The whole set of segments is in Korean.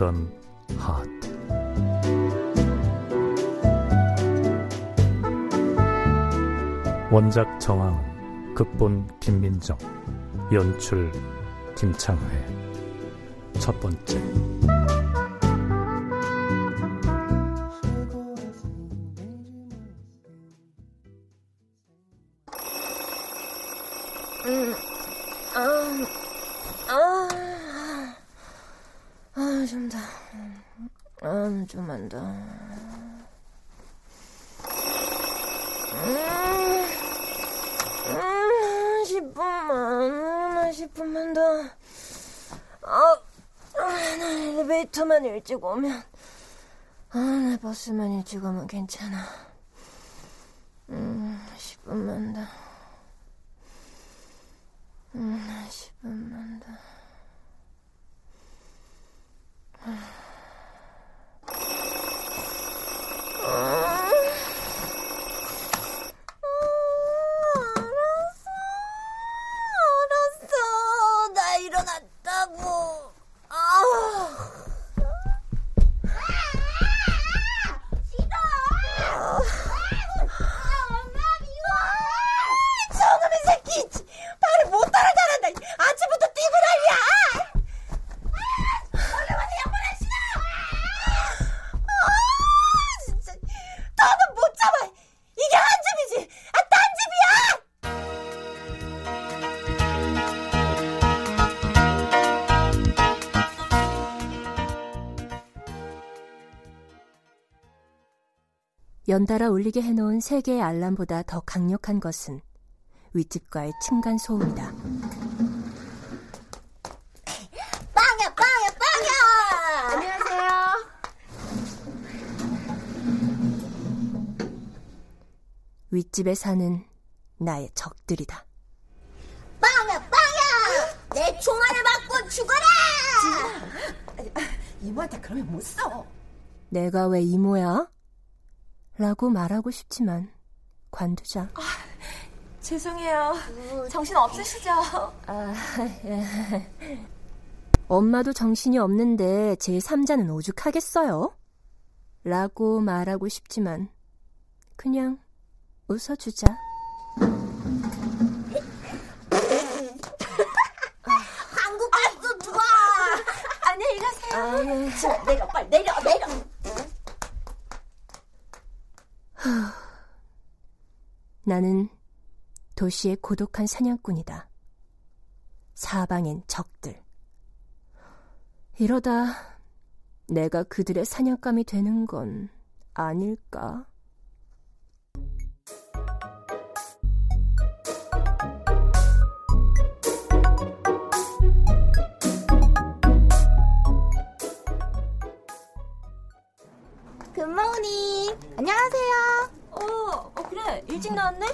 모던 하트. 원작 정황은 극본 김민정 연출 김창회. 첫 번째 좀만 더. 음, 음, 10분만, 10분만 더. 아, 나 엘리베이터만 일찍 오면, 아, 나 버스만 일찍 오면 괜찮아. 음, 10분만 더. 음, 10분만 더. 啊。 연달아 울리게 해놓은 세 개의 알람보다 더 강력한 것은 윗집과의 층간 소음이다. 빵야, 빵야, 빵야! 안녕하세요. 윗집에 사는 나의 적들이다. 빵야, 빵야! 내 총알을 맞고 죽어라! 이모한테 그러면 못 써. 내가 왜 이모야? 라고 말하고 싶지만 관두자. 아, 죄송해요. 정신 없으시죠? 아, 예. 엄마도 정신이 없는데 제 3자는 오죽하겠어요? 라고 말하고 싶지만 그냥 웃어주자. 한국 가수 좋아. 안녕히 가세요. 아, 네. 내려 빨리 내려 내려. 나는 도시의 고독한 사냥꾼이다. 사방엔 적들. 이러다 내가 그들의 사냥감이 되는 건 아닐까? 굿모닝. 안녕하세요. 어, 어, 그래. 일찍 나왔네?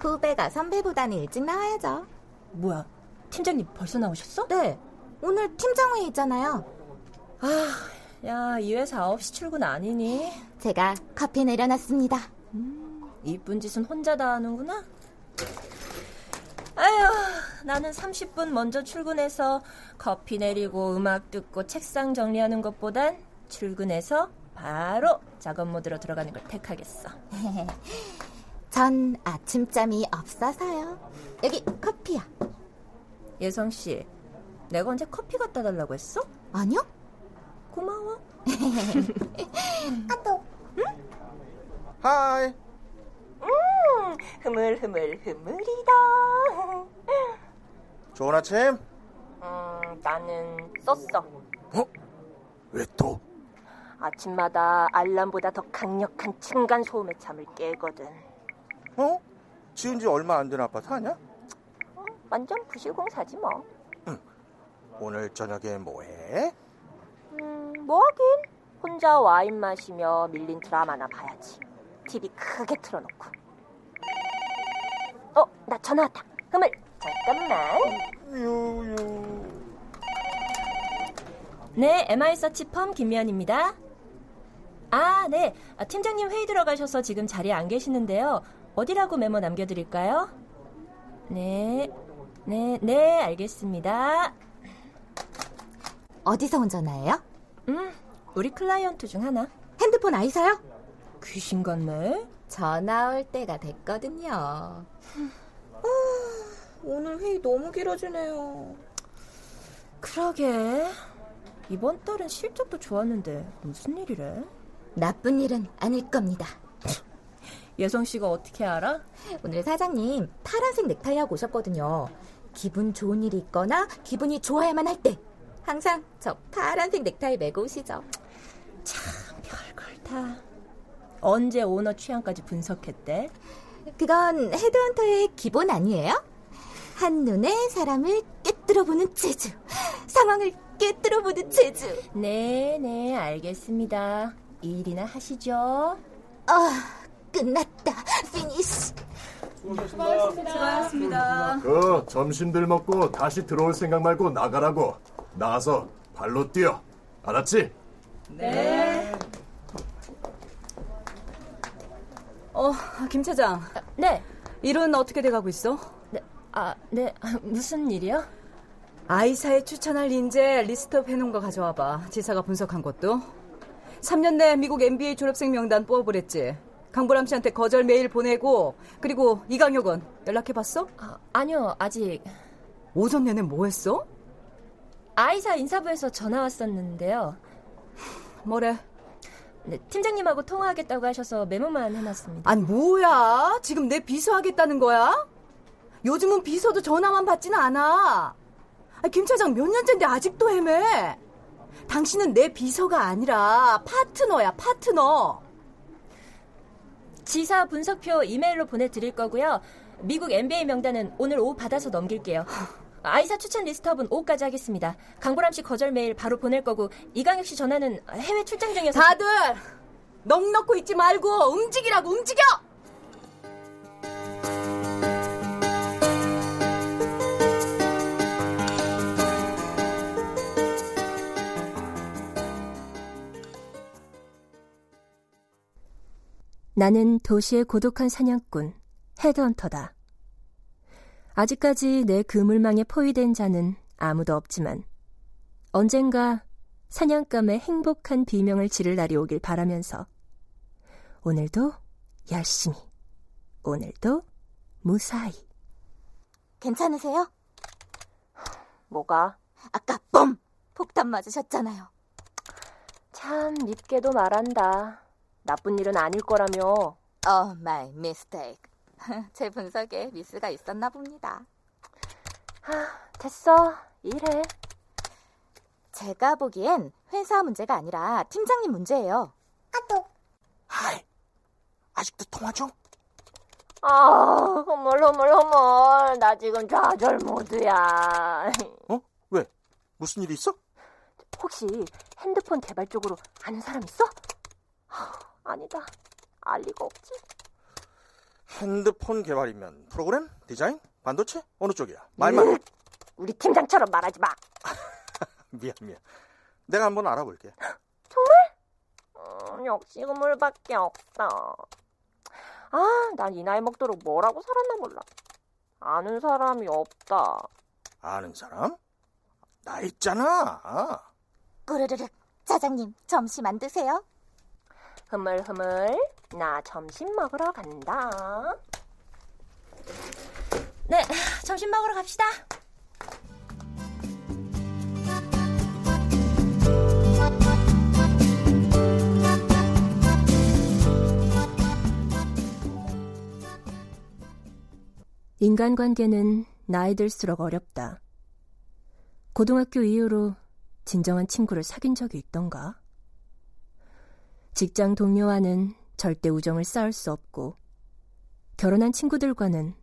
후배가 선배보다는 일찍 나와야죠. 뭐야, 팀장님 벌써 나오셨어? 네. 오늘 팀장회의 있잖아요. 아, 야, 이 회사 9시 출근 아니니? 제가 커피 내려놨습니다. 음, 이쁜 짓은 혼자 다 하는구나? 아휴, 나는 30분 먼저 출근해서 커피 내리고 음악 듣고 책상 정리하는 것보단 출근해서 바로 작업 모드로 들어가는 걸 택하겠어. 전 아침잠이 없어서요. 여기 커피야. 예성 씨, 내가 언제 커피 갖다 달라고 했어? 아니요. 고마워. 아또. 응? 하이. 음, 흐물흐물 흐물이다. 좋은 아침? 음, 나는 썼어. 어? 왜 또? 아침마다 알람보다 더 강력한 층간 소음에 잠을 깨거든. 어? 지은 지 얼마 안 된 아파트 아니야? 완전 부실공사지 뭐. 오늘 저녁에 뭐해? 음, 뭐 하긴. 혼자 와인 마시며 밀린 드라마나 봐야지. TV 크게 틀어놓고. 어, 나 전화 왔다. 흐물, 잠깐만. 네, MI 서치펌 김미연입니다. 아, 네. 아, 팀장님 회의 들어가셔서 지금 자리에 안 계시는데요. 어디라고 메모 남겨드릴까요? 네, 네, 네, 알겠습니다. 어디서 온 전화예요? 음, 우리 클라이언트 중 하나. 핸드폰 아이사요? 귀신 같네. 전화 올 때가 됐거든요. 오늘 회의 너무 길어지네요. 그러게. 이번 달은 실적도 좋았는데 무슨 일이래? 나쁜 일은 아닐 겁니다. 예성 씨가 어떻게 알아? 오늘 사장님 파란색 넥타이 하고 오셨거든요. 기분 좋은 일이 있거나 기분이 좋아야만 할 때 항상 저 파란색 넥타이 메고 오시죠. 별걸 다. 언제 오너 취향까지 분석했대? 그건 헤드헌터의 기본 아니에요? 한눈에 사람을 꿰뚫어보는 재주, 상황을 꿰뚫어보는 재주. 네, 네, 알겠습니다. 일이나 하시죠. 아, 끝났다. Finish. 그 점심들 먹고 다시 들어올 생각 말고 나가라고. 나가서 발로 뛰어. 알았지? 어, 김 차장. 네, 일은 어떻게 돼가고 있어? 네, 아, 네, 무슨 일이요? 아이사에 추천할 인재 list up 해놓은 거 가져와봐. 지사가 분석한 것도. 3년 내 미국 MBA 졸업생 명단 뽑아보랬지. 강보람 씨한테 거절 메일 보내고 그리고 이강혁은 연락해봤어? 아, 아니요, 아직. 오전 내내 뭐 했어? 아이사 인사부에서 전화 왔었는데요. 뭐래? 네, 팀장님하고 통화하겠다고 하셔서 메모만 해놨습니다. 아니 뭐야? 지금 내 비서 하겠다는 거야? 요즘은 비서도 전화만 받지는 않아. 아, 김 차장 몇 년째인데 아직도 헤매. 당신은 내 비서가 아니라 파트너야, 파트너. 지사 분석표 이메일로 보내드릴 거고요. 미국 MBA 명단은 오늘 오후 받아서 넘길게요. 아이사 추천 리스트업은 오후까지 하겠습니다. 강보람 씨 거절 메일 바로 보낼 거고 이강혁 씨 전화는 해외 출장 중이어서 다들 넋 놓고 있지 말고 움직이라고 움직여! 나는 도시의 고독한 사냥꾼, 헤드헌터다. 아직까지 내 그물망에 포위된 자는 아무도 없지만 언젠가 사냥감의 행복한 비명을 지를 날이 오길 바라면서 오늘도 열심히, 오늘도 무사히. 괜찮으세요? 뭐가? 아까 bom! 폭탄 맞으셨잖아요. 참 밉게도 말한다. 나쁜 일은 아닐 거라며. Oh my mistake. 제 분석에 미스가 있었나 봅니다. 됐어. 일해. 제가 보기엔 회사 문제가 아니라 팀장님 문제예요. 하이. 아직도 통화 중? 아, 허물, 허물, 허물. 나 지금 좌절 모드야. 어? 왜? 무슨 일 있어? 혹시 핸드폰 개발 쪽으로 아는 사람 있어? 하, 아니다. 알 리가 없지. 핸드폰 개발이면 프로그램, 디자인, 반도체 어느 쪽이야? 말만. 으, 우리 팀장처럼 말하지 마. 미안 미안. 내가 한번 알아볼게. 음, 역시 우물밖에 없어. 아, 난 이 나이 먹도록 뭐라고 살았나 몰라. 아는 사람이 없다. 아는 사람? 나 있잖아. 꾸르르륵. 짜장님, 점심 안 드세요? 흐물흐물. 나 점심 먹으러 간다. 네, 점심 먹으러 갑시다. 인간관계는 나이 들수록 어렵다. 고등학교 이후로 진정한 친구를 사귄 적이 있던가? 직장 동료와는 절대 우정을 쌓을 수 없고 결혼한 친구들과는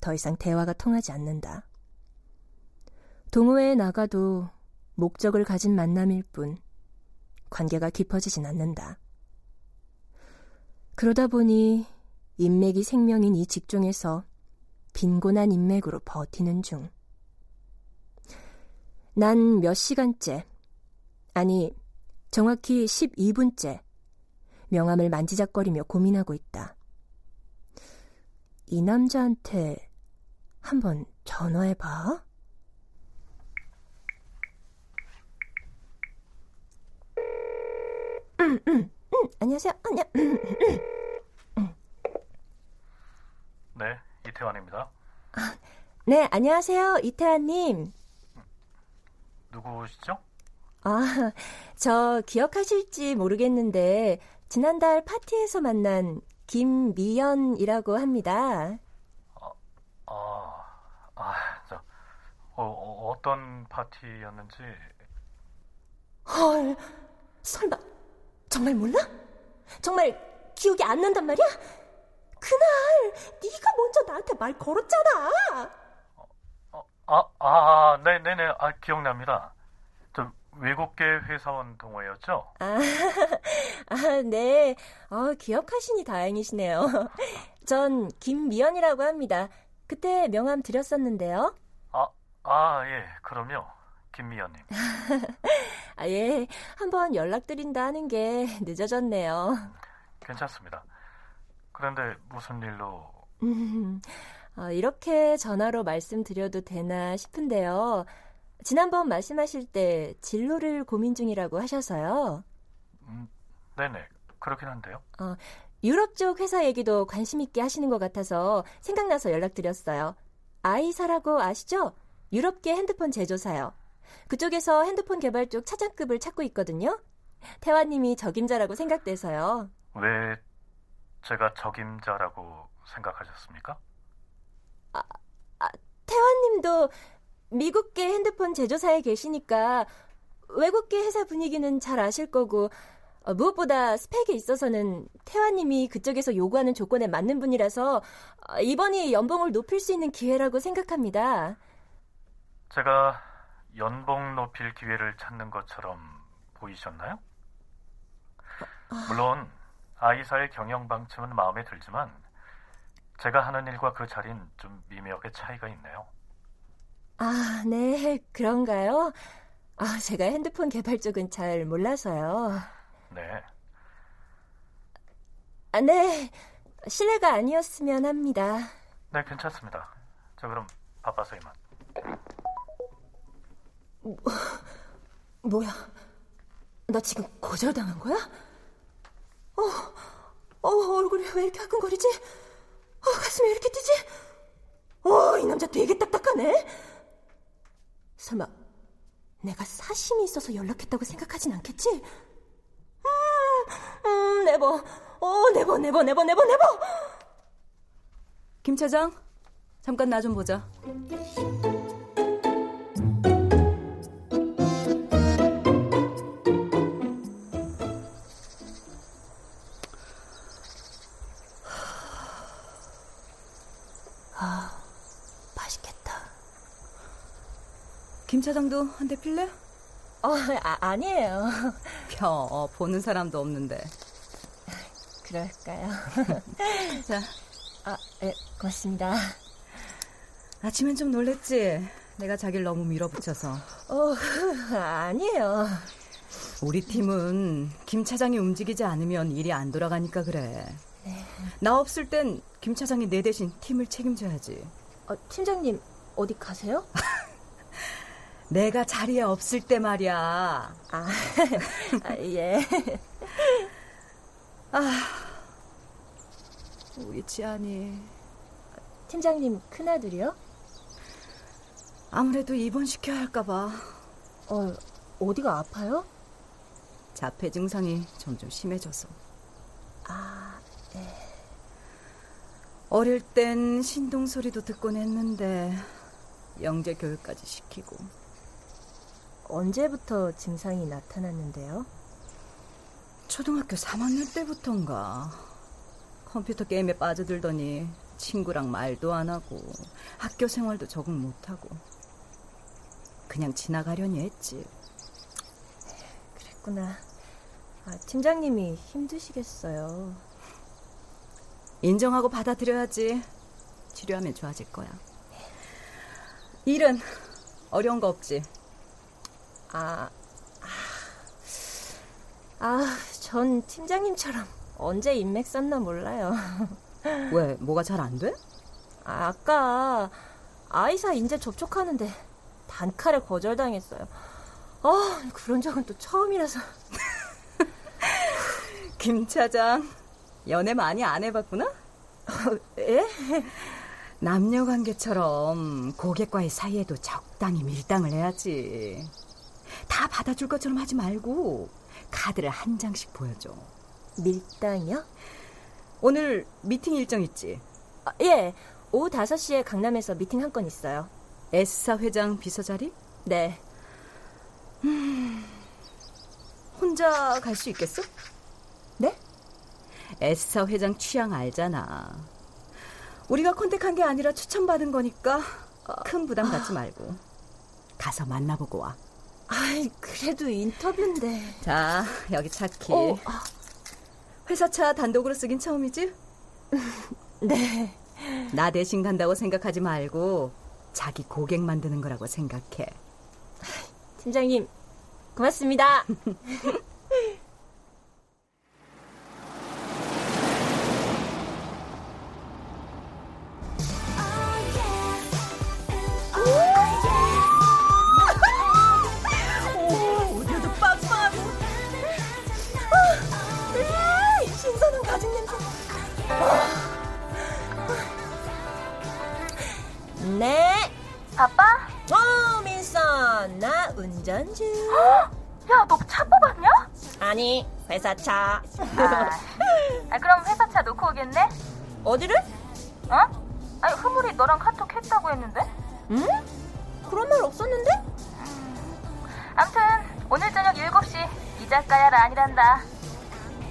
더 이상 대화가 통하지 않는다. 동호회에 나가도 목적을 가진 만남일 뿐 관계가 깊어지진 않는다. 그러다 보니 인맥이 생명인 이 직종에서 빈곤한 인맥으로 버티는 중. 난 몇 시간째, 아니, 정확히 12분째 명함을 만지작거리며 고민하고 있다. 이 남자한테 한번 전화해봐. 음, 음, 음, 안녕하세요. 안녕. 네, 이태환입니다. 네, 안녕하세요. 이태환님. 누구시죠? 아, 저 기억하실지 모르겠는데, 지난달 파티에서 만난 김미연이라고 합니다. 아, 아, 저, 어, 어떤 파티였는지. 헐, 설마, 정말 몰라? 정말 기억이 안 난단 말이야? 그날 네가 먼저 나한테 말 걸었잖아. 어, 아, 아, 네, 네, 네, 아, 기억납니다. 저 외국계 회사원 동호회였죠? 아, 아 네. 아, 기억하시니 다행이시네요. 전 김미연이라고 합니다. 그때 명함 드렸었는데요. 아, 아, 예, 그럼요. 김미연님. 아, 예. 한번 연락드린다 하는 게 늦어졌네요. 괜찮습니다. 그런데 무슨 일로? 음, 어, 이렇게 전화로 말씀드려도 되나 싶은데요. 지난번 말씀하실 때 진로를 고민 중이라고 하셔서요. 음, 네네. 그렇긴 한데요. 어, 유럽 쪽 회사 얘기도 관심 있게 하시는 것 같아서 생각나서 연락드렸어요. 아이사라고 아시죠? 유럽계 핸드폰 제조사요. 그쪽에서 핸드폰 개발 쪽 차장급을 찾고 있거든요. 태화님이 적임자라고 생각돼서요. 왜 제가 적임자라고 생각하셨습니까? 아, 아, 태화님도 미국계 핸드폰 제조사에 계시니까 외국계 회사 분위기는 잘 아실 거고 어, 무엇보다 스펙에 있어서는 태화님이 그쪽에서 요구하는 조건에 맞는 분이라서 어, 이번이 연봉을 높일 수 있는 기회라고 생각합니다. 제가 연봉 높일 기회를 찾는 것처럼 보이셨나요? 물론 아이사의 경영 방침은 마음에 들지만 제가 하는 일과 그 자리는 좀 미묘하게 차이가 있네요. 아, 네, 그런가요? 아, 제가 핸드폰 개발 쪽은 잘 몰라서요. 네. 아, 네. 실례가 아니었으면 합니다. 네, 괜찮습니다. 저 그럼 바빠서 이만. 뭐, 뭐야? 나 지금 거절당한 거야? 어, 어, 얼굴이 왜 이렇게 화끈거리지? 어, 가슴이 왜 이렇게 뛰지? 어, 이 남자 되게 딱딱하네? 설마, 내가 사심이 있어서 연락했다고 생각하진 않겠지? 음, 음, 네버. 어, 네버, 네버, 네버, 네버, 네버! 김 차장, 잠깐 나 좀 보자. 김 차장도 한 대 필래? 어, 아, 아니에요. 펴, 보는 사람도 없는데. 그럴까요? 자, 아, 예, 고맙습니다. 아침엔 좀 놀랬지? 내가 자기를 너무 밀어붙여서. 어, 아니에요. 우리 팀은 김 차장이 움직이지 않으면 일이 안 돌아가니까 그래. 나 없을 땐 김 차장이 내 대신 팀을 책임져야지. 어, 팀장님, 어디 가세요? 내가 자리에 없을 때 말이야. 아, 아 예. 아, 우리 지안이. 팀장님 큰아들이요? 아무래도 입원시켜야 할까봐. 어, 어디가 아파요? 자폐 증상이 점점 심해져서. 아, 네. 어릴 땐 신동 소리도 듣곤 했는데 영재 교육까지 시키고 언제부터 증상이 나타났는데요? 초등학교 3학년 때부터인가 컴퓨터 게임에 빠져들더니 친구랑 말도 안 하고 학교 생활도 적응 못 하고 그냥 지나가려니 했지. 그랬구나. 아, 팀장님이 힘드시겠어요. 인정하고 받아들여야지. 치료하면 좋아질 거야. 일은 어려운 거 없지? 아, 아, 아, 전 팀장님처럼 언제 인맥 썼나 몰라요. 왜, 뭐가 잘 안 돼? 아, 아까 아이사 인재 접촉하는데 단칼에 거절당했어요. 아, 그런 적은 또 처음이라서. 김 차장, 연애 많이 안 해봤구나? 예? 남녀 관계처럼 고객과의 사이에도 적당히 밀당을 해야지. 다 받아줄 것처럼 하지 말고 카드를 한 장씩 보여줘. 밀당이요? 오늘 미팅 일정 있지? 아, 예. 오후 5시에 강남에서 미팅 한 건 있어요. S사 회장 비서 자리? 네. 음, 혼자 갈 수 있겠어? 네? S사 회장 취향 알잖아. 우리가 컨택한 게 아니라 추천받은 거니까 큰 부담 갖지 말고 가서 만나보고 와. 아이, 그래도 인터뷰인데. 자, 여기 차키. 어, 회사 차 단독으로 쓰긴 처음이지? 네. 나 대신 간다고 생각하지 말고 자기 고객 만드는 거라고 생각해. 팀장님, 고맙습니다. 바빠? 어, 민선, 나 운전 중. 야, 너 차 뽑았냐? 아니, 회사 차. 아, 아, 그럼 회사 차 놓고 오겠네? 어디를? 어? 아니, 흐물이 너랑 카톡 했다고 했는데? 응? 그런 말 없었는데? 암튼, 오늘 저녁 7시 이자카야라 아니란다.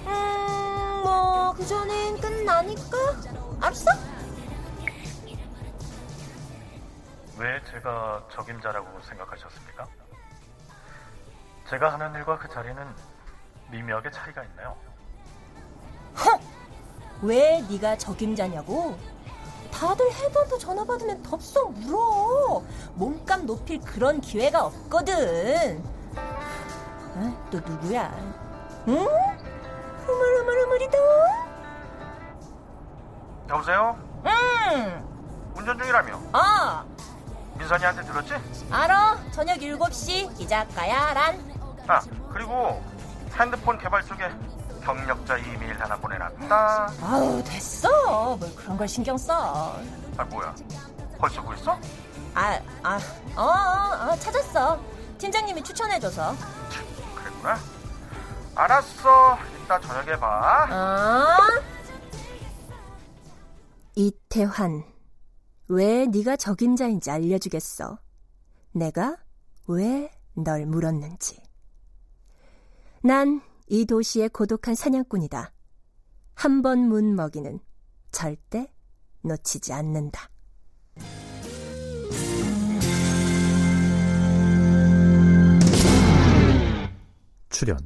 음, 뭐, 그 전엔 끝나니까. 알았어? 왜 제가 적임자라고 생각하셨습니까? 제가 하는 일과 그 자리는 미묘하게 차이가 있네요. 왜 네가 적임자냐고? 다들 헤드헌터 전화 받으면 덥석 물어. 몸값 높일 그런 기회가 없거든. 아, 또 누구야? 응? 흐물흐물흐물이다. 여보세요? 응. 운전 중이라며? 아, 민선이한테 들었지? 알아. 저녁 7시 이자카야 란. 아, 그리고 핸드폰 개발 쪽에 경력자 이메일 하나 보내놨다. 아우, 됐어. 뭘 그런 걸 신경 써. 아, 뭐야? 벌써 구했어? 아, 아, 어, 어, 어 찾았어. 팀장님이 추천해줘서. 그랬구나. 알았어. 이따 저녁에 봐. 어? 이태환, 왜 네가 적임자인지 알려주겠어. 내가 왜 널 물었는지. 난 이 도시의 고독한 사냥꾼이다. 한 번 문 먹이는 절대 놓치지 않는다. 출연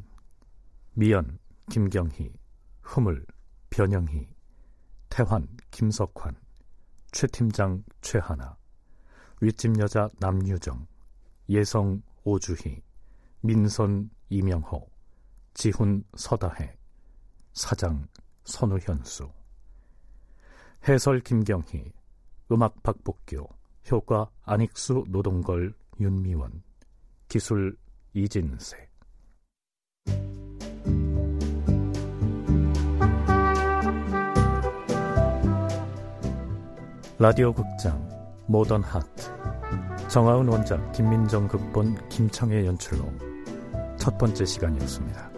미연 김경희 흐물 변영희 태환 김석환 최 팀장 최하나 윗집 여자 남유정 예성 오주희 민선 이명호 지훈 서다해 사장 선우현수. 해설 김경희 음악 박복규 효과 안익수 노동걸 윤미원 기술 이진세 라디오 극장 모던 하트 정아은 원작 김민정 극본 김창의 연출로 첫 번째 시간이었습니다.